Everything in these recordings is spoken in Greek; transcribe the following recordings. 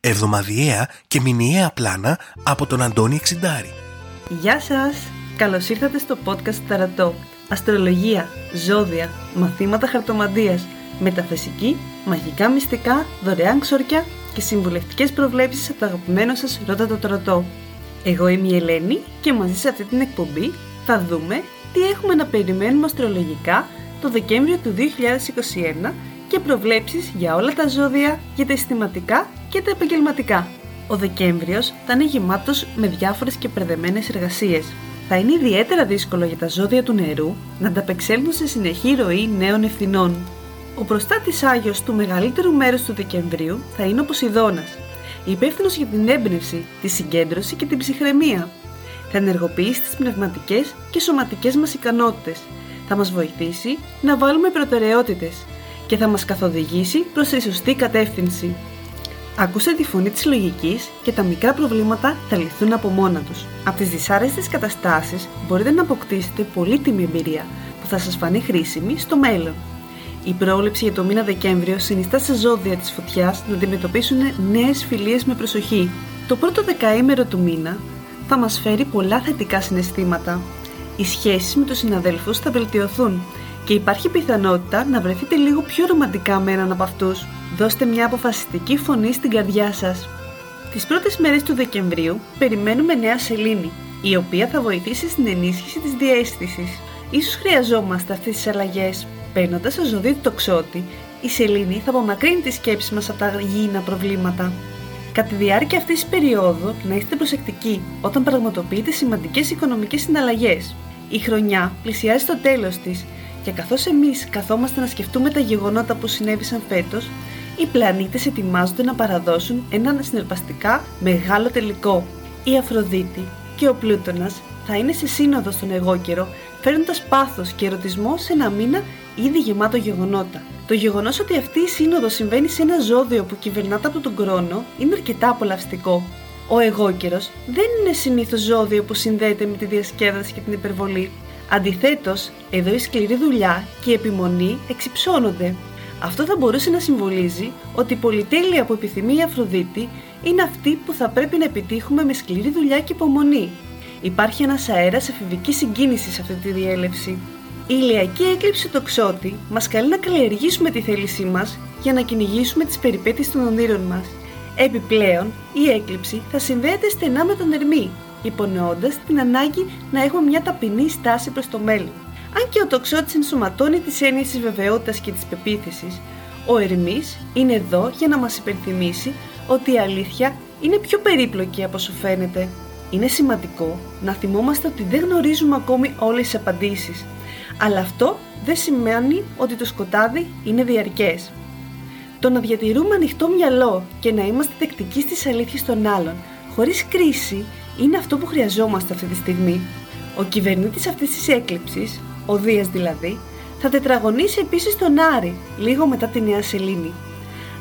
Εβδομαδιαία και μηνιαία πλάνα από τον Αντώνη Εξιντάρη. Γεια σας! Καλώς ήρθατε στο podcast Ταρατό. Αστρολογία, ζώδια, μαθήματα χαρτομαντίας, μεταφυσική, μαγικά μυστικά, δωρεάν ξόρκια και συμβουλευτικές προβλέψεις από το αγαπημένο σας Ρώτα το Ταρατό. Εγώ είμαι η Ελένη και μαζί σε αυτή την εκπομπή θα δούμε τι έχουμε να περιμένουμε αστρολογικά το Δεκέμβριο του 2021 και προβλέψεις για όλα τα ζώδια, για τα αισθηματικά και τα επαγγελματικά. Ο Δεκέμβριος θα είναι γεμάτος με διάφορες και περδεμένες εργασίες. Θα είναι ιδιαίτερα δύσκολο για τα ζώδια του νερού να ανταπεξέλθουν σε συνεχή ροή νέων ευθυνών. Ο προστάτης Άγιος του μεγαλύτερου μέρους του Δεκεμβρίου θα είναι ο Ποσειδώνας, υπεύθυνος για την έμπνευση, τη συγκέντρωση και την ψυχραιμία. Θα ενεργοποιήσει τις πνευματικές και σωματικές μας ικανότητες. Θα μας βοηθήσει να βάλουμε προτεραιότητες και θα μας καθοδηγήσει προς τη σωστή κατεύθυνση. Ακούστε τη φωνή της λογικής και τα μικρά προβλήματα θα λυθούν από μόνα τους. Από τις δυσάρεστες καταστάσεις μπορείτε να αποκτήσετε πολύτιμη εμπειρία που θα σας φανεί χρήσιμη στο μέλλον. Η πρόληψη για το μήνα Δεκέμβριο συνιστά σε ζώδια της φωτιάς να αντιμετωπίσουν νέες φιλίες με προσοχή. Το πρώτο δεκαήμερο του μήνα θα μας φέρει πολλά θετικά συναισθήματα. Οι σχέσεις με τους συναδέλφους θα βελτιωθούν και υπάρχει πιθανότητα να βρεθείτε λίγο πιο ρομαντικά με έναν από αυτούς. Δώστε μια αποφασιστική φωνή στην καρδιά σας. Τις πρώτες μέρες του Δεκεμβρίου περιμένουμε νέα σελήνη, η οποία θα βοηθήσει στην ενίσχυση της διαίσθησης. Ίσως χρειαζόμαστε αυτές τις αλλαγές. Παίρνοντας το ζώδιο του τοξότη, η σελήνη θα απομακρύνει τις σκέψεις μας από τα υγιεινά προβλήματα. Κατά τη διάρκεια αυτής της περίοδου, να είστε προσεκτικοί όταν πραγματοποιείτε σημαντικές οικονομικές συναλλαγές. Η χρονιά πλησιάζει στο τέλος της και καθώς εμείς καθόμαστε να σκεφτούμε τα γεγονότα που συνέβησαν φέτος, οι πλανήτες ετοιμάζονται να παραδώσουν έναν συνεργαστικά μεγάλο τελικό. Η Αφροδίτη και ο Πλούτονας θα είναι σε σύνοδο στον εγώ καιρό, φέρνοντας πάθος και ερωτισμό σε ένα μήνα ήδη γεμάτο γεγονότα. Το γεγονός ότι αυτή η σύνοδος συμβαίνει σε ένα ζώδιο που κυβερνάται από τον χρόνο είναι αρκετά απολαυστικό. Ο εγώ καιρος δεν είναι συνήθως ζώδιο που συνδέεται με τη διασκέδαση και την υπερβολή. Αντιθέτως, εδώ η σκληρή δουλειά και η επιμονή εξυψώνονται. Αυτό θα μπορούσε να συμβολίζει ότι η πολυτέλεια που επιθυμεί η Αφροδίτη είναι αυτή που θα πρέπει να επιτύχουμε με σκληρή δουλειά και υπομονή. Υπάρχει ένας αέρας εφηβικής συγκίνησης σε αυτή τη διέλευση. Η ηλιακή έκλειψη του ξώτη μας καλεί να καλλιεργήσουμε τη θέλησή μας για να κυνηγήσουμε τις περιπέτειες των ονείρων μας. Επιπλέον, η έκλειψη θα συνδέεται στενά με τον Ερμή, υπονοώντας την ανάγκη να έχουμε μια ταπεινή στάση προς το μέλλον. Αν και ο τοξότης ενσωματώνει τις έννοιες της βεβαιότητας και της πεποίθησης, ο Ερμής είναι εδώ για να μας υπενθυμίσει ότι η αλήθεια είναι πιο περίπλοκη από όσο φαίνεται. Είναι σημαντικό να θυμόμαστε ότι δεν γνωρίζουμε ακόμη όλες τις απαντήσεις, αλλά αυτό δεν σημαίνει ότι το σκοτάδι είναι διαρκές. Το να διατηρούμε ανοιχτό μυαλό και να είμαστε δεκτικοί στις αλήθειες των άλλων, χωρίς κρίση, είναι αυτό που χρειαζόμαστε αυτή τη στιγμή. Ο κυβερνήτης αυτής της έκλειψης, ο Δίας δηλαδή, θα τετραγωνίσει επίσης τον Άρη λίγο μετά τη Νέα Σελήνη.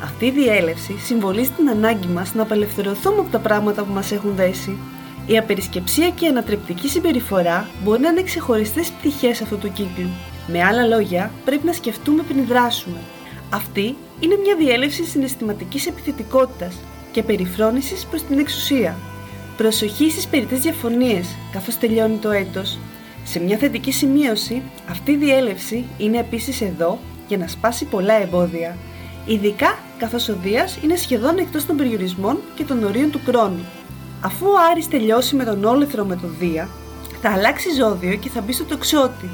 Αυτή η διέλευση συμβολίζει την ανάγκη μας να απελευθερωθούμε από τα πράγματα που μας έχουν δέσει. Η απερισκεψία και η ανατρεπτική συμπεριφορά μπορεί να είναι ξεχωριστές πτυχές αυτού του κύκλου. Με άλλα λόγια, πρέπει να σκεφτούμε πριν δράσουμε. Αυτή είναι μια διέλευση συναισθηματικής επιθετικότητας και περιφρόνησης προς την εξουσία. Προσοχή στις περιττές διαφωνίες καθώς τελειώνει το έτος. Σε μια θετική σημείωση, αυτή η διέλευση είναι επίσης εδώ για να σπάσει πολλά εμπόδια. Ειδικά καθώς ο Δίας είναι σχεδόν εκτός των περιορισμών και των ορίων του χρόνου. Αφού ο Άρης τελειώσει με τον όλεθρο με τον Δία, θα αλλάξει ζώδιο και θα μπει στο τοξότη.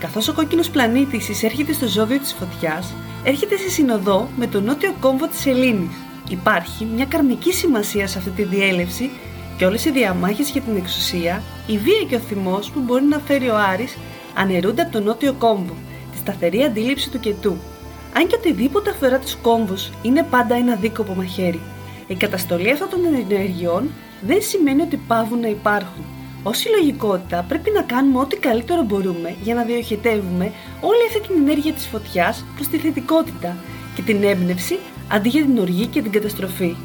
Καθώς ο κόκκινος πλανήτης εισέρχεται στο ζώδιο της φωτιάς, έρχεται σε συνοδό με τον νότιο κόμβο της Ελλήνης. Υπάρχει μια καρμική σημασία σε αυτή τη διέλευση και όλες οι διαμάχες για την εξουσία, η βία και ο θυμός που μπορεί να φέρει ο Άρης αναιρούνται από τον νότιο κόμβο, τη σταθερή αντίληψη του κετού. Αν και οτιδήποτε αφορά τους κόμβους είναι πάντα ένα δίκοπο μαχαίρι. Η καταστολή αυτών των ενεργειών δεν σημαίνει ότι πάβουν να υπάρχουν. Ω συλλογικότητα πρέπει να κάνουμε ό,τι καλύτερο μπορούμε για να διοχετεύουμε όλη αυτή την ενέργεια της φωτιάς προς τη θετικότητα και την έμπνευση αντί για την οργή και την καταστροφή.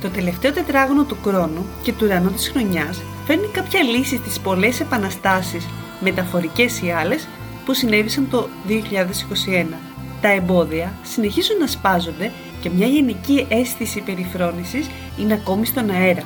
Το τελευταίο τετράγωνο του χρόνου και του ουρανού της χρονιάς φέρνει κάποια λύση στις πολλές επαναστάσεις, μεταφορικές ή άλλες, που συνέβησαν το 2021. Τα εμπόδια συνεχίζουν να σπάζονται και μια γενική αίσθηση περιφρόνησης είναι ακόμη στον αέρα.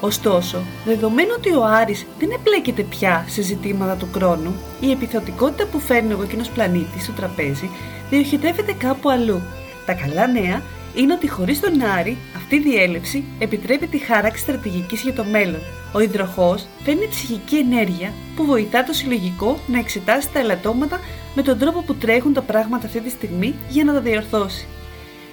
Ωστόσο, δεδομένου ότι ο Άρης δεν εμπλέκεται πια σε ζητήματα του χρόνου, η επιθετικότητα που φέρνει ο κόκκινος πλανήτης στο τραπέζι διοχετεύεται κάπου αλλού. Τα καλά νέα είναι ότι χωρίς τον Άρη αυτή η διέλευση επιτρέπει τη χάραξη στρατηγικής για το μέλλον. Ο υδροχός φέρνει ψυχική ενέργεια που βοηθά το συλλογικό να εξετάσει τα ελαττώματα με τον τρόπο που τρέχουν τα πράγματα αυτή τη στιγμή για να τα διορθώσει.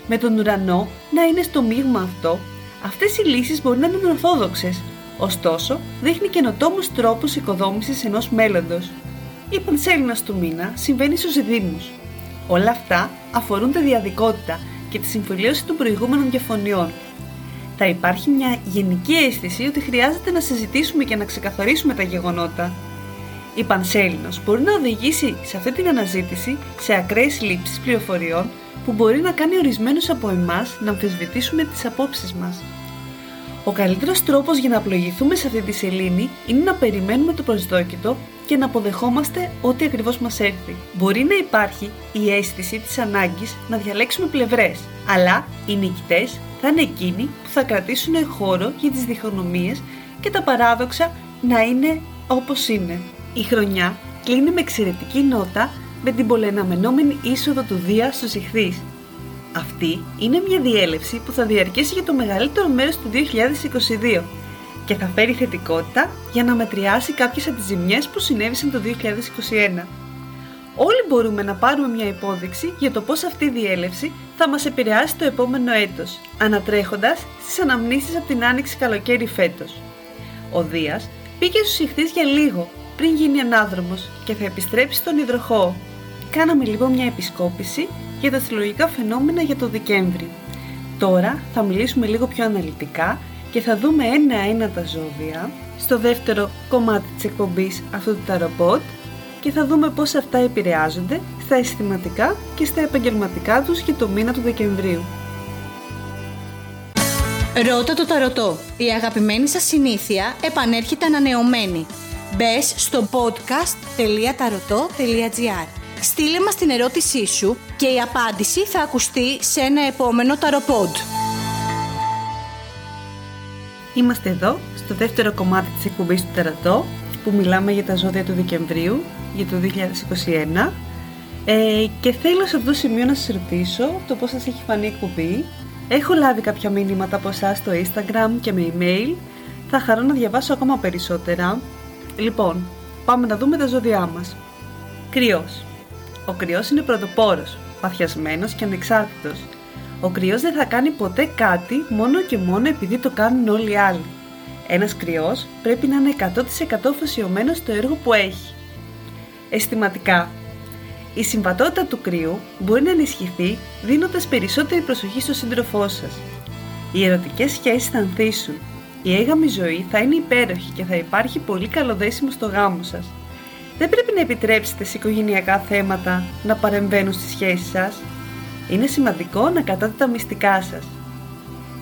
Με τον ουρανό να είναι στο μείγμα αυτό, αυτές οι λύσεις μπορεί να είναι ορθόδοξες, ωστόσο δείχνει καινοτόμους τρόπους οικοδόμησης ενός μέλλοντος. Η πανσέλινα του μήνα συμβαίνει στους Δήμους. Όλα αυτά αφορούν τη διαδικότητα και τη συμφιλίωση των προηγούμενων διαφωνιών. Θα υπάρχει μια γενική αίσθηση ότι χρειάζεται να συζητήσουμε και να ξεκαθαρίσουμε τα γεγονότα. Η Πανσέλινος μπορεί να οδηγήσει σε αυτή την αναζήτηση σε ακραίες λήψεις πληροφοριών που μπορεί να κάνει ορισμένους από εμάς να αμφισβητήσουμε τις απόψεις μας. Ο καλύτερος τρόπος για να απλογηθούμε σε αυτή τη σελήνη είναι να περιμένουμε το προσδόκητο και να αποδεχόμαστε ό,τι ακριβώς μας έρθει. Μπορεί να υπάρχει η αίσθηση της ανάγκης να διαλέξουμε πλευρές, αλλά οι νικητές θα είναι εκείνοι που θα κρατήσουν χώρο για τις διχονομίες και τα παράδοξα να είναι όπως είναι. Η χρονιά κλείνει με εξαιρετική νότα με την πολεναμενόμενη είσοδο του Δία στους ηχθείς. Αυτή είναι μια διέλευση που θα διαρκέσει για το μεγαλύτερο μέρος του 2022 και θα φέρει θετικότητα για να μετριάσει κάποιες από τις ζημιές που συνέβησαν το 2021. Όλοι μπορούμε να πάρουμε μια υπόδειξη για το πώς αυτή η διέλευση θα μας επηρεάσει το επόμενο έτος, ανατρέχοντας στις αναμνήσεις από την άνοιξη καλοκαίρι φέτος. Ο Δίας πήγε στους ηχθείς για λίγο πριν γίνει ανάδρομος και θα επιστρέψει στον υδροχό. Κάναμε λοιπόν μια επισκόπηση για τα συλλογικά φαινόμενα για το Δεκέμβρη. Τώρα θα μιλήσουμε λίγο πιο αναλυτικά και θα δούμε ένα-ένα τα ζώδια στο δεύτερο κομμάτι της εκπομπής αυτού του ταροπότ και θα δούμε πώς αυτά επηρεάζονται στα αισθηματικά και στα επαγγελματικά τους για το μήνα του Δεκεμβρίου. Ρώτα το ταρωτό. Η αγαπημένη σας συνήθεια επανέρχεται ανανεωμένη. Μπες στο podcast.tarotot.gr Στείλε μας την ερώτησή σου και η απάντηση θα ακουστεί σε ένα επόμενο ταροπόντ. Είμαστε εδώ στο δεύτερο κομμάτι της εκπομπής του Τερατό που μιλάμε για τα ζώδια του Δεκεμβρίου για το 2021 ε, και θέλω σε αυτό το σημείο να σας ρωτήσω το πώς σας έχει φανεί η εκπομπή. Έχω λάβει κάποια μήνυματα από εσάς στο Instagram και με email. Θα χαρώ να διαβάσω ακόμα περισσότερα. Λοιπόν, πάμε να δούμε τα ζώδιά μας. Κρυός. Ο κρυός είναι πρωτοπόρος, παθιασμένος και ανεξάρτητος. Ο κρυός δεν θα κάνει ποτέ κάτι μόνο και μόνο επειδή το κάνουν όλοι οι άλλοι. Ένας κρυός πρέπει να είναι 100% φωσιωμένος στο έργο που έχει. Αισθηματικά. Η συμβατότητα του κρύου μπορεί να ενισχυθεί δίνοντας περισσότερη προσοχή στο σύντροφό σας. Οι ερωτικές σχέσεις θα ανθίσουν. Η έγαμη ζωή θα είναι υπέροχη και θα υπάρχει πολύ καλό δέσιμο στο γάμο σας. Δεν πρέπει να επιτρέψετε σε οικογενειακά θέματα να παρεμβαίνουν στις σχέσεις σας. Είναι σημαντικό να κρατάτε τα μυστικά σας.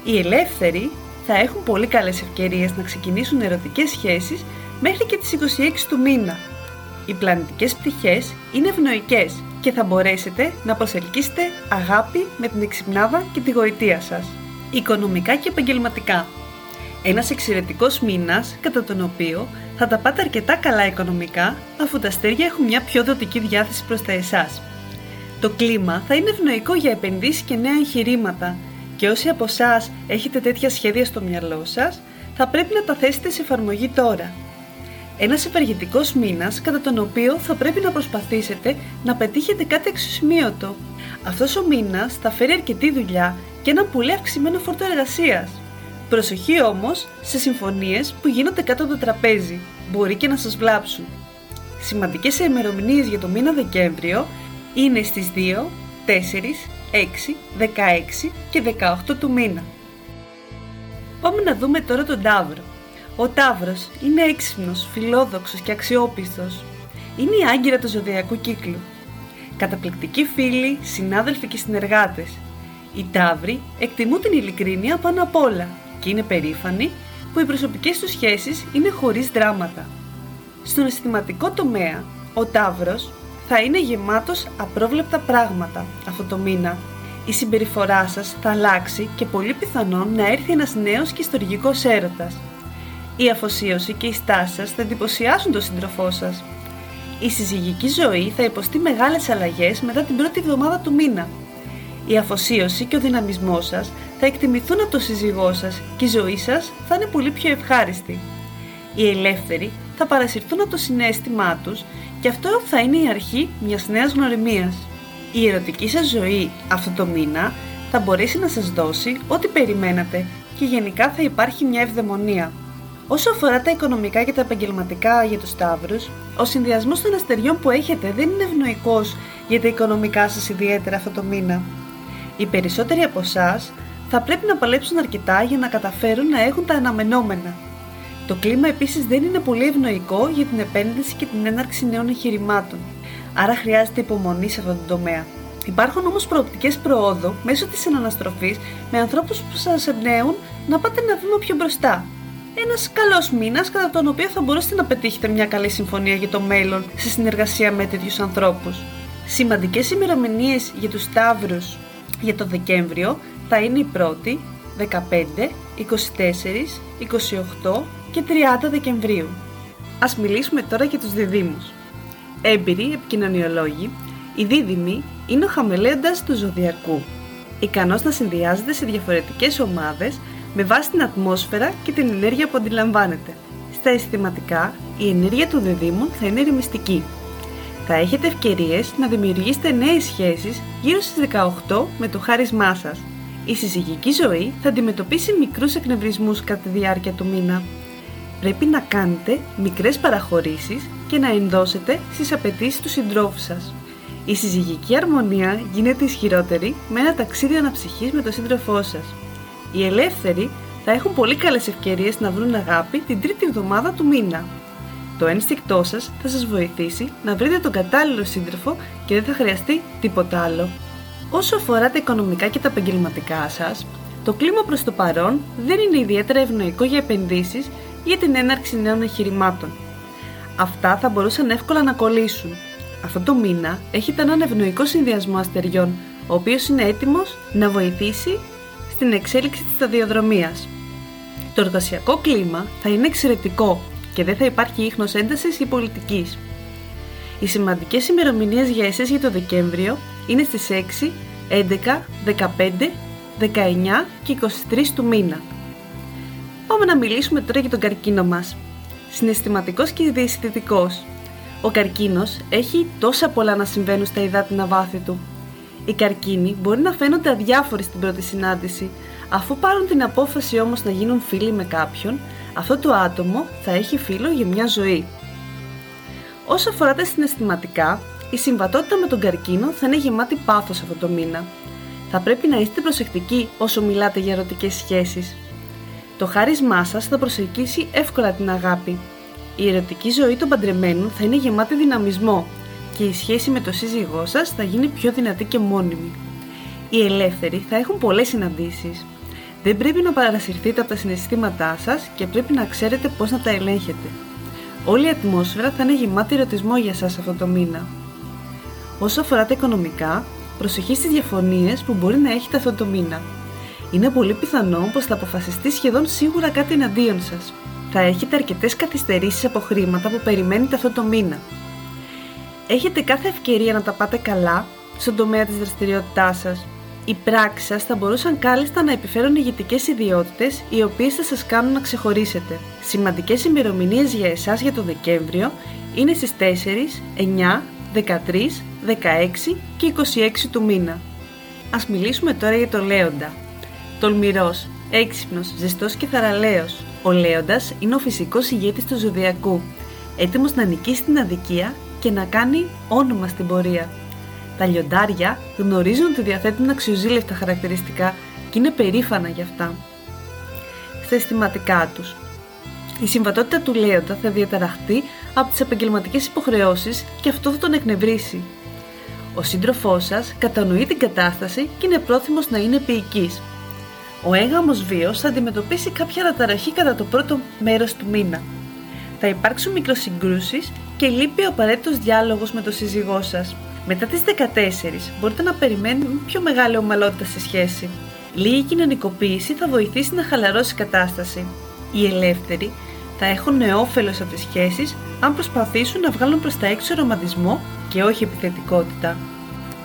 Οι ελεύθεροι θα έχουν πολύ καλές ευκαιρίες να ξεκινήσουν ερωτικές σχέσεις μέχρι και τις 26 του μήνα. Οι πλανητικές πτυχές είναι ευνοϊκές και θα μπορέσετε να προσελκύσετε αγάπη με την εξυπνάδα και τη γοητεία σας. Οικονομικά και επαγγελματικά. Ένας εξαιρετικός μήνας κατά τον οποίο θα τα πάτε αρκετά καλά οικονομικά αφού τα αστέρια έχουν μια πιο δοτική διάθεση προς τα εσάς. Το κλίμα θα είναι ευνοϊκό για επενδύσεις και νέα εγχειρήματα και όσοι από εσάς έχετε τέτοια σχέδια στο μυαλό σας θα πρέπει να τα θέσετε σε εφαρμογή τώρα. Ένας ευεργετικό μήνας κατά τον οποίο θα πρέπει να προσπαθήσετε να πετύχετε κάτι εξωσημείωτο. Αυτός ο μήνας θα φέρει αρκετή δουλειά και ένα πολύ αυξημένο φόρτο εργασίας. Προσοχή όμως σε συμφωνίες που γίνονται κάτω από το τραπέζι, μπορεί και να σας βλάψουν. Σημαντικές ημερομηνίες για το μήνα Δεκέμβριο είναι στις 2, 4, 6, 16 και 18 του μήνα. Πάμε να δούμε τώρα τον Ταύρο. Ο Ταύρος είναι έξυπνος, φιλόδοξος και αξιόπιστος. Είναι η άγκυρα του ζωδιακού κύκλου. Καταπληκτικοί φίλοι, συνάδελφοι και συνεργάτες. Οι Ταύροι εκτιμούν την ειλικρίνεια πάνω απ' όλα και είναι περήφανοι που οι προσωπικές τους σχέσεις είναι χωρίς δράματα. Στον αισθηματικό τομέα, ο Ταύρος θα είναι γεμάτος απρόβλεπτα πράγματα αυτό το μήνα. Η συμπεριφορά σας θα αλλάξει και πολύ πιθανόν να έρθει ένας νέος και ιστορικός έρωτας. Η αφοσίωση και η στάση σας θα εντυπωσιάσουν τον σύντροφό σας. Η συζυγική ζωή θα υποστεί μεγάλες αλλαγές μετά την πρώτη εβδομάδα του μήνα. Η αφοσίωση και ο δυναμισμός σας θα εκτιμηθούν από τον σύζυγό σας και η ζωή σας θα είναι πολύ πιο ευχάριστη. Οι ελεύθεροι θα παρασυρθούν από το συνέστημά τους και αυτό θα είναι η αρχή μιας νέας γνωριμίας. Η ερωτική σας ζωή αυτό το μήνα θα μπορέσει να σας δώσει ό,τι περιμένατε και γενικά θα υπάρχει μια ευδαιμονία. Όσο αφορά τα οικονομικά και τα επαγγελματικά για τους Σταύρους, ο συνδυασμός των αστεριών που έχετε δεν είναι ευνοϊκός για τα οικονομικά σας ιδιαίτερα αυτό το μήνα. Οι περισσότεροι από εσάς θα πρέπει να παλέψουν αρκετά για να καταφέρουν να έχουν τα αναμενόμενα. Το κλίμα επίσης δεν είναι πολύ ευνοϊκό για την επένδυση και την έναρξη νέων εγχειρημάτων, άρα χρειάζεται υπομονή σε αυτό το τομέα. Υπάρχουν όμως προοπτικές προόδου μέσω της αναστροφής με ανθρώπους που σας εμπνέουν να πάτε ένα βήμα πιο μπροστά. Ένας καλός μήνας κατά τον οποίο θα μπορέσετε να πετύχετε μια καλή συμφωνία για το μέλλον σε συνεργασία με τέτοιους ανθρώπους. Σημαντικές ημερομηνίες για τους Σταύρους για το Δεκέμβριο θα είναι η 1η, 15, 24, 28 και 30 Δεκεμβρίου. Ας μιλήσουμε τώρα για τους διδήμους. Έμπειροι επικοινωνιολόγοι, οι δίδυμοι είναι ο χαμελέοντας του ζωδιακού, ικανός να συνδυάζεται σε διαφορετικές ομάδες με βάση την ατμόσφαιρα και την ενέργεια που αντιλαμβάνεται. Στα αισθηματικά, η ενέργεια του διδήμων θα είναι ρημιστική. Θα έχετε ευκαιρίες να δημιουργήσετε νέες σχέσεις γύρω στις 18 με το χάρισμά σας. Η συζυγική ζωή θα αντιμετωπίσει μικρούς εκνευρισμούς κατά τη διάρκεια του μήνα πρέπει να κάνετε μικρές παραχωρήσεις και να ενδώσετε στις απαιτήσεις του συντρόφου σας. Η συζυγική αρμονία γίνεται ισχυρότερη με ένα ταξίδι αναψυχής με τον σύντροφό σας. Οι ελεύθεροι θα έχουν πολύ καλές ευκαιρίες να βρουν αγάπη την τρίτη εβδομάδα του μήνα. Το ένστικτό σας θα σας βοηθήσει να βρείτε τον κατάλληλο σύντροφο και δεν θα χρειαστεί τίποτα άλλο. Όσο αφορά τα οικονομικά και τα επαγγελματικά σας, το κλίμα προς το παρόν δεν είναι ιδιαίτερα ευνοϊκό για επενδύσεις για την έναρξη νέων εγχειρημάτων. Αυτά θα μπορούσαν εύκολα να κολλήσουν. Αυτό το μήνα έχετε έναν ευνοϊκό συνδυασμό αστεριών, ο οποίος είναι έτοιμος να βοηθήσει στην εξέλιξη της σταδιοδρομίας. Το εργασιακό κλίμα θα είναι εξαιρετικό και δεν θα υπάρχει ίχνος έντασης ή πολιτικής. Οι σημαντικές ημερομηνίες για εσείς για το Δεκέμβριο είναι στις 6, 11, 15, 19 και 23 του μήνα. Πάμε να μιλήσουμε τώρα για τον καρκίνο μας. Συναισθηματικός και διαισθητικός. Ο καρκίνος έχει τόσα πολλά να συμβαίνουν στα υδάτινα βάθη του. Οι καρκίνοι μπορεί να φαίνονται αδιάφοροι στην πρώτη συνάντηση, αφού πάρουν την απόφαση όμως να γίνουν φίλοι με κάποιον, αυτό το άτομο θα έχει φίλο για μια ζωή. Όσο αφορά τα συναισθηματικά, η συμβατότητα με τον καρκίνο θα είναι γεμάτη πάθος αυτό το μήνα. Θα πρέπει να είστε προσεκτικοί όσο μιλάτε για ερωτικές σχέσεις. Το χάρισμά σας θα προσελκύσει εύκολα την αγάπη. Η ερωτική ζωή των παντρεμένων θα είναι γεμάτη δυναμισμό και η σχέση με το σύζυγό σας θα γίνει πιο δυνατή και μόνιμη. Οι ελεύθεροι θα έχουν πολλές συναντήσεις. Δεν πρέπει να παρασυρθείτε από τα συναισθήματά σας και πρέπει να ξέρετε πώς να τα ελέγχετε. Όλη η ατμόσφαιρα θα είναι γεμάτη ερωτισμό για εσά αυτό το μήνα. Όσο αφορά τα οικονομικά, προσοχή στις διαφωνίες που μπορεί να έχετε αυτό το μήνα είναι πολύ πιθανό πως θα αποφασιστεί σχεδόν σίγουρα κάτι εναντίον σας. Θα έχετε αρκετές καθυστερήσεις από χρήματα που περιμένετε αυτό το μήνα. Έχετε κάθε ευκαιρία να τα πάτε καλά στον τομέα της δραστηριότητάς σας. Οι πράξεις σας θα μπορούσαν κάλλιστα να επιφέρουν ηγετικές ιδιότητες οι οποίες θα σας κάνουν να ξεχωρίσετε. Σημαντικές ημερομηνίες για εσάς για το Δεκέμβριο είναι στις 4, 9, 13, 16 και 26 του μήνα. Ας μιλήσουμε τώρα για το Λέοντα. Τολμηρός, έξυπνος, ζεστός και θαραλέος. Ο Λέοντας είναι ο φυσικός ηγέτης του ζωδιακού, έτοιμος να νικήσει την αδικία και να κάνει όνομα στην πορεία. Τα λιοντάρια γνωρίζουν ότι διαθέτουν αξιοζήλευτα χαρακτηριστικά και είναι περήφανα γι' αυτά. στα αισθηματικά τους. Η συμβατότητα του Λέοντα θα διαταραχτεί από τις επαγγελματικές υποχρεώσεις και αυτό θα τον εκνευρίσει. Ο σύντροφός σας κατανοεί την κατάσταση και είναι πρόθυμος να είναι επίοικης. Ο έγαμος βίος θα αντιμετωπίσει κάποια αναταραχή κατά το πρώτο μέρος του μήνα. Θα υπάρξουν μικροσυγκρούσεις και λείπει ο απαραίτητος διάλογος με τον σύζυγό σας. Μετά τις 14 μπορείτε να περιμένετε πιο μεγάλη ομαλότητα στη σχέση. Λίγη κοινωνικοποίηση θα βοηθήσει να χαλαρώσει η κατάσταση. Οι ελεύθεροι θα έχουν νεόφελος από τις σχέσεις αν προσπαθήσουν να βγάλουν προς τα έξω ρομαντισμό και όχι επιθετικότητα.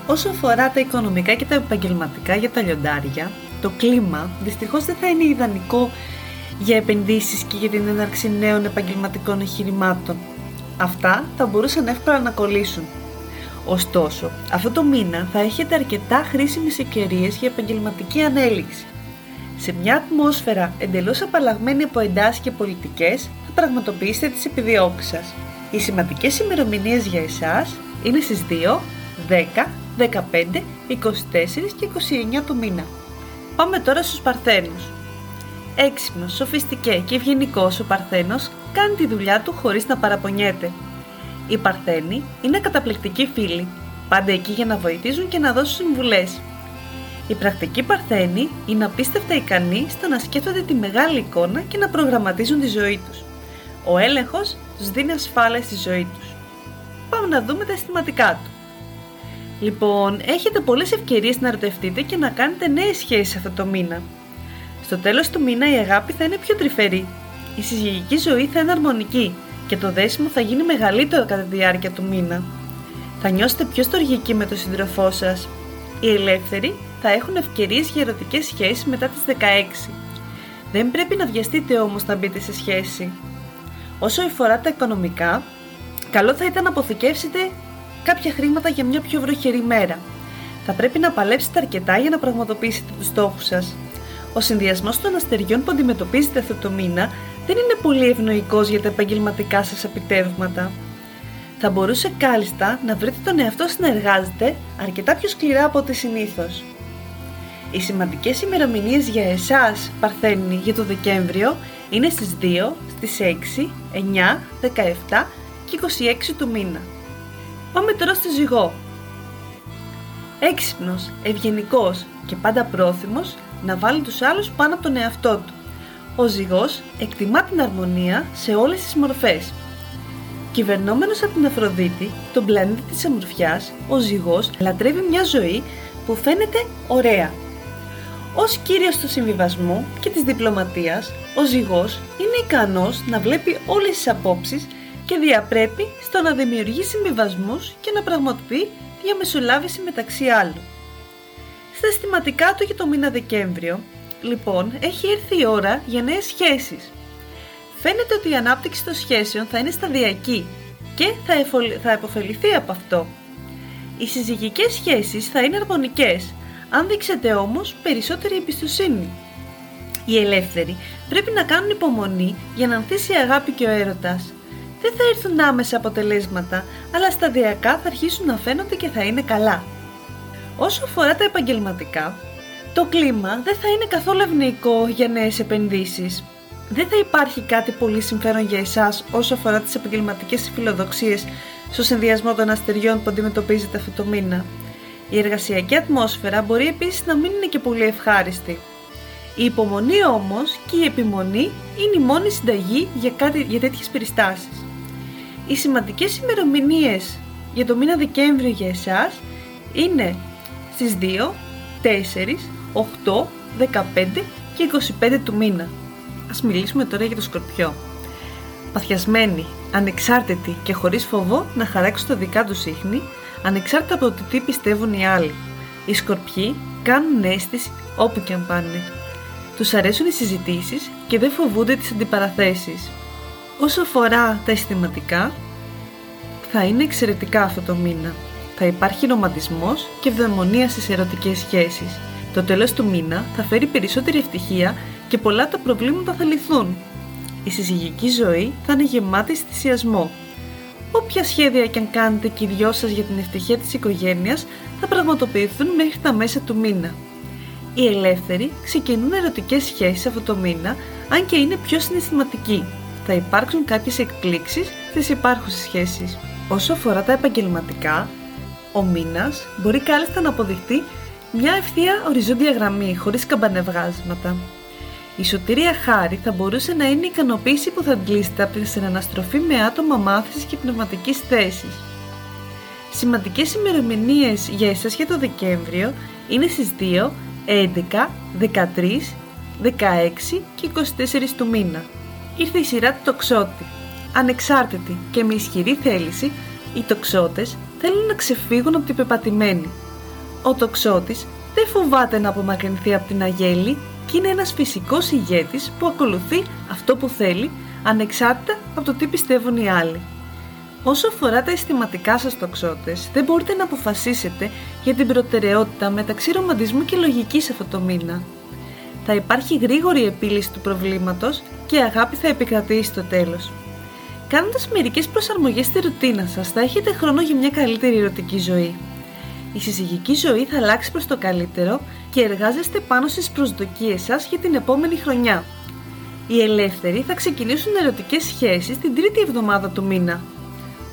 Όσο αφορά τα οικονομικά και τα επαγγελματικά για τα λιοντάρια, το κλίμα δυστυχώς δεν θα είναι ιδανικό για επενδύσεις και για την έναρξη νέων επαγγελματικών εγχειρημάτων. Αυτά θα μπορούσαν εύκολα να κολλήσουν. Ωστόσο, αυτό το μήνα θα έχετε αρκετά χρήσιμες ευκαιρίες για επαγγελματική ανέλυξη. Σε μια ατμόσφαιρα εντελώς απαλλαγμένη από εντάσεις και πολιτικές, θα πραγματοποιήσετε τις επιδιώξεις σας. Οι σημαντικές ημερομηνίες για εσάς είναι στις 2, 10, 15, 24 και 29 του μήνα. Πάμε τώρα στους Παρθένους. Έξυπνος, σοφιστικέ και ευγενικός ο Παρθένος κάνει τη δουλειά του χωρίς να παραπονιέται. Οι Παρθένοι είναι καταπληκτικοί φίλοι, πάντα εκεί για να βοηθήσουν και να δώσουν συμβουλές. Οι πρακτικοί Παρθένοι είναι απίστευτα ικανοί στο να σκέφτονται τη μεγάλη εικόνα και να προγραμματίζουν τη ζωή τους. Ο έλεγχος τους δίνει ασφάλεια στη ζωή τους. Πάμε να δούμε τα αισθηματικά του. Λοιπόν, έχετε πολλές ευκαιρίες να ερωτευτείτε και να κάνετε νέες σχέσεις αυτό το μήνα. Στο τέλος του μήνα η αγάπη θα είναι πιο τρυφερή. Η συζυγική ζωή θα είναι αρμονική και το δέσιμο θα γίνει μεγαλύτερο κατά τη διάρκεια του μήνα. Θα νιώσετε πιο στοργικοί με τον σύντροφό σας. Οι ελεύθεροι θα έχουν ευκαιρίες για ερωτικές σχέσεις μετά τις 16. Δεν πρέπει να βιαστείτε όμως να μπείτε σε σχέση. Όσο αφορά τα οικονομικά, καλό θα ήταν να αποθηκεύσετε κάποια χρήματα για μια πιο βροχερή μέρα. Θα πρέπει να παλέψετε αρκετά για να πραγματοποιήσετε τους στόχους σας. Ο συνδυασμός των αστεριών που αντιμετωπίζετε αυτό το μήνα δεν είναι πολύ ευνοϊκός για τα επαγγελματικά σας επιτεύγματα. Θα μπορούσε κάλλιστα να βρείτε τον εαυτό σας να εργάζεται αρκετά πιο σκληρά από ό,τι συνήθως. Οι σημαντικές ημερομηνίες για εσάς, Παρθένη, για το Δεκέμβριο είναι στις 2, στις 6, 9, 17 και 26 του μήνα. Πάμε τώρα στο ζυγό. Έξυπνος, ευγενικός και πάντα πρόθυμος να βάλει τους άλλους πάνω από τον εαυτό του. Ο ζυγός εκτιμά την αρμονία σε όλες τις μορφές. Κυβερνόμενος από την Αφροδίτη, τον πλανήτη της αμορφιάς, ο ζυγός λατρεύει μια ζωή που φαίνεται ωραία. Ως κύριος του συμβιβασμού και της διπλωματίας, ο ζυγός είναι ικανός να βλέπει όλες τις απόψεις και διαπρέπει στο να δημιουργεί συμβιβασμούς και να πραγματοποιεί διαμεσολάβηση μεταξύ άλλων. Στα αισθηματικά του για το μήνα Δεκέμβριο, λοιπόν, έχει έρθει η ώρα για νέες σχέσεις. Φαίνεται ότι η ανάπτυξη των σχέσεων θα είναι σταδιακή και θα, εφολ... θα επωφεληθεί από αυτό. Οι συζυγικές σχέσεις θα είναι αρμονικές, αν δείξετε όμως περισσότερη εμπιστοσύνη. Οι ελεύθεροι πρέπει να κάνουν υπομονή για να ανθίσει η αγάπη και ο έρωτας. Δεν θα έρθουν άμεσα αποτελέσματα, αλλά σταδιακά θα αρχίσουν να φαίνονται και θα είναι καλά. Όσο αφορά τα επαγγελματικά, το κλίμα δεν θα είναι καθόλου ευνοϊκό για νέες επενδύσεις. Δεν θα υπάρχει κάτι πολύ συμφέρον για εσάς όσο αφορά τις επαγγελματικές φιλοδοξίες στο συνδυασμό των αστεριών που αντιμετωπίζετε αυτό το μήνα. Η εργασιακή ατμόσφαιρα μπορεί επίσης να μην είναι και πολύ ευχάριστη. Η υπομονή όμως και η επιμονή είναι η μόνη συνταγή για, κάτι, για τέτοιες περιστάσεις. Οι σημαντικές ημερομηνίες για το μήνα Δεκέμβριο για εσάς είναι στις 2, 4, 8, 15 και 25 του μήνα. Ας μιλήσουμε τώρα για το Σκορπιό. Παθιασμένοι, ανεξάρτητοι και χωρίς φόβο να χαράξουν το δικά τους ίχνη, ανεξάρτητα από το τι πιστεύουν οι άλλοι. Οι Σκορπιοί κάνουν αίσθηση όπου και αν πάνε. Τους αρέσουν οι συζητήσεις και δεν φοβούνται τις αντιπαραθέσεις. Όσο αφορά τα αισθηματικά, θα είναι εξαιρετικά αυτό το μήνα. Θα υπάρχει ρομαντισμός και ευδαιμονία στις ερωτικές σχέσεις. Το τέλος του μήνα θα φέρει περισσότερη ευτυχία και πολλά τα προβλήματα θα λυθούν. Η συζυγική ζωή θα είναι γεμάτη θυσιασμό. Όποια σχέδια και αν κάνετε και οι δυο σας για την ευτυχία της οικογένειας θα πραγματοποιηθούν μέχρι τα μέσα του μήνα. Οι ελεύθεροι ξεκινούν ερωτικές σχέσεις αυτό το μήνα, αν και είναι πιο συναισθηματικοί. Θα υπάρξουν κάποιες εκπλήξεις στις υπάρχουσες σχέσεις. Όσο αφορά τα επαγγελματικά, ο μήνας μπορεί κάλλιστα να αποδειχτεί μια ευθεία οριζόντια γραμμή χωρίς καμπανευγάσματα. Η σωτηρία χάρη θα μπορούσε να είναι η ικανοποίηση που θα αντλήσετε από την συναναστροφή με άτομα μάθησης και πνευματικής θέσης. Σημαντικές ημερομηνίες για εσάς για το Δεκέμβριο είναι στις 2, 11, 13, 16 και 24 του μήνα. Ήρθε η σειρά του τοξότη. Ανεξάρτητη και με ισχυρή θέληση, οι τοξότες θέλουν να ξεφύγουν από την πεπατημένη. Ο τοξότης δεν φοβάται να απομακρυνθεί από την αγέλη και είναι ένας φυσικός ηγέτης που ακολουθεί αυτό που θέλει ανεξάρτητα από το τι πιστεύουν οι άλλοι. Όσο αφορά τα αισθηματικά σας τοξότες, δεν μπορείτε να αποφασίσετε για την προτεραιότητα μεταξύ ρομαντισμού και λογικής αυτό το μήνα. Θα υπάρχει γρήγορη επίλυση του προβλήματος και η αγάπη θα επικρατήσει στο τέλος. Κάνοντας μερικές προσαρμογές στη ρουτίνα σας, θα έχετε χρόνο για μια καλύτερη ερωτική ζωή. Η συζυγική ζωή θα αλλάξει προς το καλύτερο και εργάζεστε πάνω στις προσδοκίες σας για την επόμενη χρονιά. Οι ελεύθεροι θα ξεκινήσουν ερωτικές σχέσεις την τρίτη εβδομάδα του μήνα.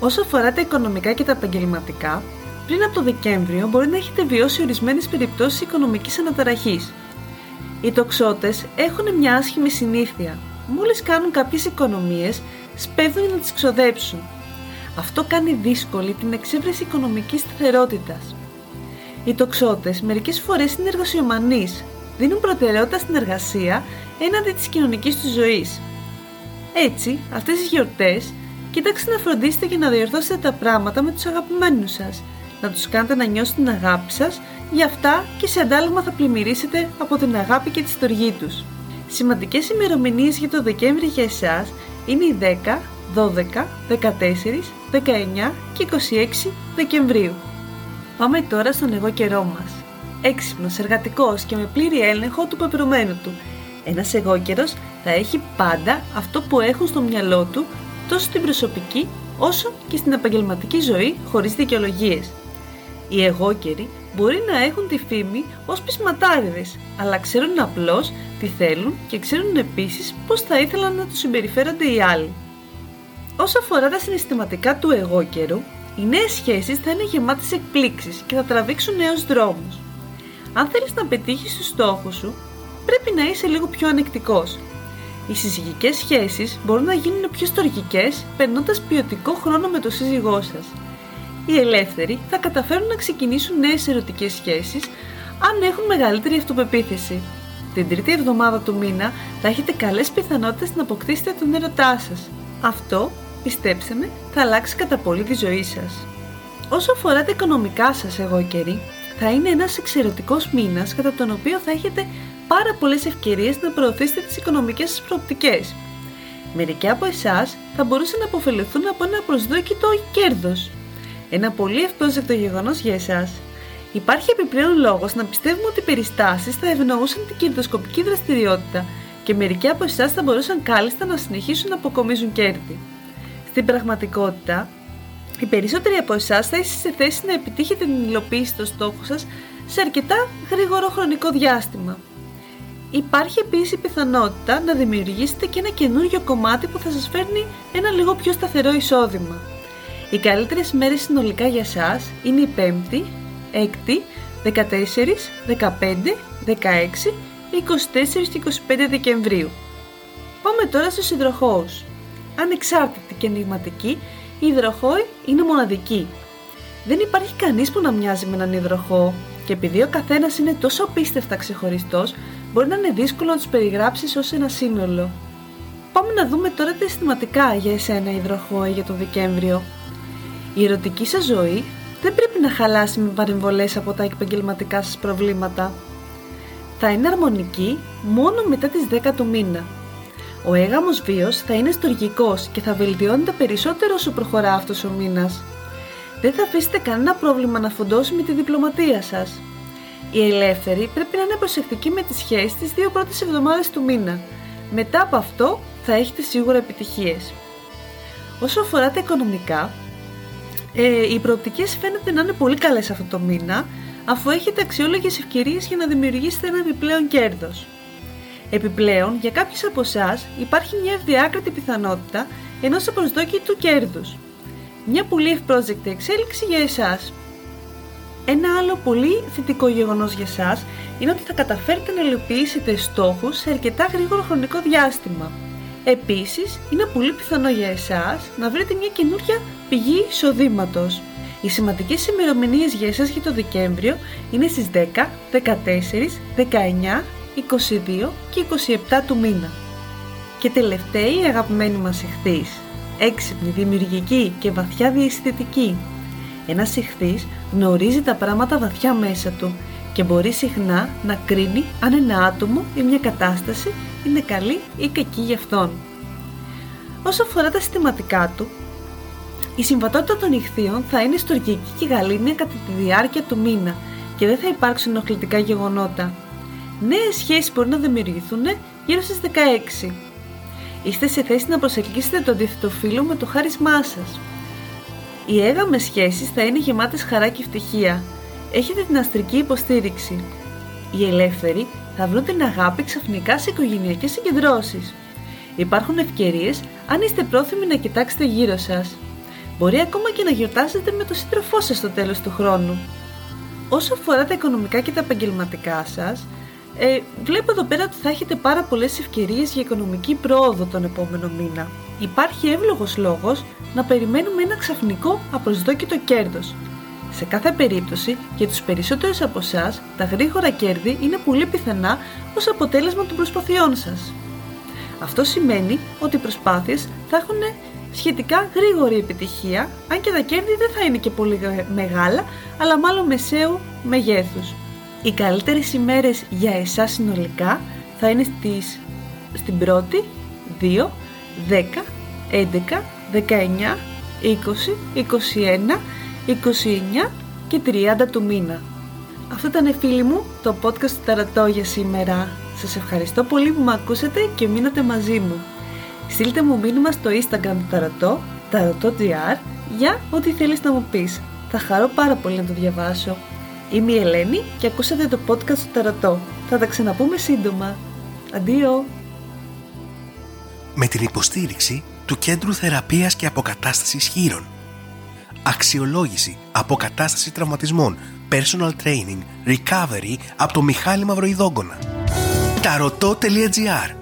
Όσο αφορά τα οικονομικά και τα επαγγελματικά, πριν από το Δεκέμβριο μπορεί να έχετε βιώσει ορισμένες περιπτώσεις οικονομικής αναταραχής. Οι τοξότες έχουν μια άσχημη συνήθεια. Μόλις κάνουν κάποιες οικονομίες, σπέβδουν να τις ξοδέψουν. Αυτό κάνει δύσκολη την εξέβρεση οικονομικής σταθερότητας. Οι τοξότες μερικές φορές είναι εργασιομανείς, δίνουν προτεραιότητα στην εργασία έναντι της κοινωνικής τους ζωής. Έτσι, αυτές τις γιορτές, κοιτάξτε να φροντίσετε και να διορθώσετε τα πράγματα με τους αγαπημένους σας, να τους κάνετε να νιώσουν την αγάπη σας, για αυτά και σε αντάλλαγμα θα πλημμυρίσετε από την αγάπη και τη στοργή τους. Σημαντικές ημερομηνίες για το Δεκέμβρη για εσάς είναι οι 10, 12, 14, 19 και 26 Δεκεμβρίου. Πάμε τώρα στον εγώ καιρό μας. Έξυπνος, εργατικός και με πλήρη έλεγχο του πεπρωμένου του. Ένας εγώ καιρός θα έχει πάντα αυτό που έχουν στο μυαλό του τόσο στην προσωπική όσο και στην επαγγελματική ζωή χωρίς δικαιολογίες. Οι εγώκεροι μπορεί να έχουν τη φήμη ως πεισματάριδες, αλλά ξέρουν απλώς τι θέλουν και ξέρουν επίσης πώς θα ήθελαν να τους συμπεριφέρονται οι άλλοι. Όσο αφορά τα συναισθηματικά του εγώ καιρού, οι νέες σχέσεις θα είναι γεμάτες εκπλήξεις και θα τραβήξουν νέους δρόμους. Αν θέλεις να πετύχεις τους στόχους σου, πρέπει να είσαι λίγο πιο ανεκτικός. Οι συζυγικές σχέσεις μπορούν να γίνουν πιο στοργικές περνώντας ποιοτικό χρόνο με το σύζυγό σας. Οι ελεύθεροι θα καταφέρουν να ξεκινήσουν νέες ερωτικές σχέσεις αν έχουν μεγαλύτερη αυτοπεποίθηση. Την τρίτη εβδομάδα του μήνα θα έχετε καλές πιθανότητες να αποκτήσετε τον ερωτά σας. Αυτό πιστέψτε με, θα αλλάξει κατά πολύ τη ζωή σας. Όσο αφορά τα οικονομικά σας εγώ καιρή, θα είναι ένας εξαιρετικός μήνας κατά τον οποίο θα έχετε πάρα πολλές ευκαιρίες να προωθήσετε τις οικονομικές σας προοπτικές. Μερικοί από εσάς θα μπορούσαν να αποφεληθούν από ένα προσδόκητο κέρδος. Ένα πολύ ευπρόσδεκτο γεγονός για εσάς. Υπάρχει επιπλέον λόγος να πιστεύουμε ότι οι περιστάσεις θα ευνοούσαν την κερδοσκοπική δραστηριότητα και μερικοί από εσάς θα μπορούσαν κάλλιστα να συνεχίσουν να αποκομίζουν κέρδη. Στην πραγματικότητα, οι περισσότεροι από εσάς θα είστε σε θέση να επιτύχετε την υλοποίηση των στόχων σας σε αρκετά γρήγορο χρονικό διάστημα. Υπάρχει επίσης η πιθανότητα να δημιουργήσετε και ένα καινούριο κομμάτι που θα σας φέρνει ένα λίγο πιο σταθερό εισόδημα. Οι καλύτερες μέρες συνολικά για σας είναι η 5η, 6η, 14, 15, 16, 24 και 25 Δεκεμβρίου. Πάμε τώρα στους υδροχώους ανεξάρτητη και ενηγματική, η υδροχόη είναι μοναδική. Δεν υπάρχει κανείς που να μοιάζει με έναν υδροχό και επειδή ο καθένας είναι τόσο απίστευτα ξεχωριστός, μπορεί να είναι δύσκολο να τους περιγράψεις ως ένα σύνολο. Πάμε να δούμε τώρα τα αισθηματικά για εσένα υδροχόη για τον Δεκέμβριο. Η ερωτική σας ζωή δεν πρέπει να χαλάσει με παρεμβολές από τα επαγγελματικά σας προβλήματα. Θα είναι αρμονική μόνο μετά τις 10 του μήνα ο έγαμος βίος θα είναι στοργικός και θα βελτιώνεται περισσότερο όσο προχωρά αυτός ο μήνας. Δεν θα αφήσετε κανένα πρόβλημα να φουντώσει με τη διπλωματία σας. Οι ελεύθεροι πρέπει να είναι προσεκτικοί με τις σχέσεις τις δύο πρώτες εβδομάδες του μήνα. Μετά από αυτό θα έχετε σίγουρα επιτυχίες. Όσο αφορά τα οικονομικά, ε, οι προοπτικές φαίνεται να είναι πολύ καλές αυτό το μήνα, αφού έχετε αξιόλογες ευκαιρίες για να δημιουργήσετε ένα επιπλέον κέρδος. Επιπλέον, για κάποιους από εσάς υπάρχει μια ευδιάκριτη πιθανότητα ενός απροσδόκητου κέρδους. Μια πολύ ευπρόσδεκτη εξέλιξη για εσάς. Ένα άλλο πολύ θετικό γεγονός για εσάς είναι ότι θα καταφέρετε να υλοποιήσετε στόχους σε αρκετά γρήγορο χρονικό διάστημα. Επίσης, είναι πολύ πιθανό για εσάς να βρείτε μια καινούργια πηγή εισοδήματος. Οι σημαντικές ημερομηνίες για εσάς για το Δεκέμβριο είναι στις 10, 14, 19, 22 και 27 του μήνα. Και τελευταία η αγαπημένη μας ηχθής, έξυπνη, δημιουργική και βαθιά διαισθητική. Ένας ηχθής γνωρίζει τα πράγματα βαθιά μέσα του και μπορεί συχνά να κρίνει αν ένα άτομο ή μια κατάσταση είναι καλή ή κακή για αυτόν. Όσο αφορά τα συστηματικά του, η συμβατότητα των ηχθείων θα είναι στοργική και γαλήνια κατά τη διάρκεια του μήνα και δεν θα υπάρξουν ενοχλητικά γεγονότα. Νέες σχέσεις μπορεί να δημιουργηθούν γύρω στις 16. Είστε σε θέση να προσελκύσετε το αντίθετο φίλο με το χάρισμά σας. Οι έγαμες σχέσεις θα είναι γεμάτες χαρά και ευτυχία. Έχετε την αστρική υποστήριξη. Οι ελεύθεροι θα βρουν την αγάπη ξαφνικά σε οικογενειακές συγκεντρώσεις. Υπάρχουν ευκαιρίες αν είστε πρόθυμοι να κοιτάξετε γύρω σας. Μπορεί ακόμα και να γιορτάσετε με τον σύντροφό σας στο τέλος του χρόνου. Όσο αφορά τα οικονομικά και τα επαγγελματικά σας, ε, βλέπω εδώ πέρα ότι θα έχετε πάρα πολλές ευκαιρίες για οικονομική πρόοδο τον επόμενο μήνα. Υπάρχει εύλογος λόγος να περιμένουμε ένα ξαφνικό απροσδόκητο κέρδος. Σε κάθε περίπτωση, για τους περισσότερους από εσάς, τα γρήγορα κέρδη είναι πολύ πιθανά ως αποτέλεσμα των προσπαθειών σας. Αυτό σημαίνει ότι οι προσπάθειες θα έχουν σχετικά γρήγορη επιτυχία, αν και τα κέρδη δεν θα είναι και πολύ μεγάλα, αλλά μάλλον μεσαίου μεγέθους. Οι καλύτερες ημέρες για εσάς συνολικά θα είναι στις, στην πρώτη, 2, 10, 11, 19, 20, 21, 29 και 30 του μήνα. Αυτό ήταν φίλοι μου το podcast του Ταρατό για σήμερα. Σας ευχαριστώ πολύ που με ακούσατε και μείνατε μαζί μου. Στείλτε μου μήνυμα στο Instagram του Ταρατό, tarotot.gr για ό,τι θέλεις να μου πεις. Θα χαρώ πάρα πολύ να το διαβάσω. Είμαι η Ελένη και ακούσατε το podcast του Ταρατό. Θα τα ξαναπούμε σύντομα. Αντίο! Με την υποστήριξη του Κέντρου Θεραπείας και Αποκατάστασης Χείρων. Αξιολόγηση, αποκατάσταση τραυματισμών, personal training, recovery από το Μιχάλη Μαυροϊδόγκονα. Ταρωτό.gr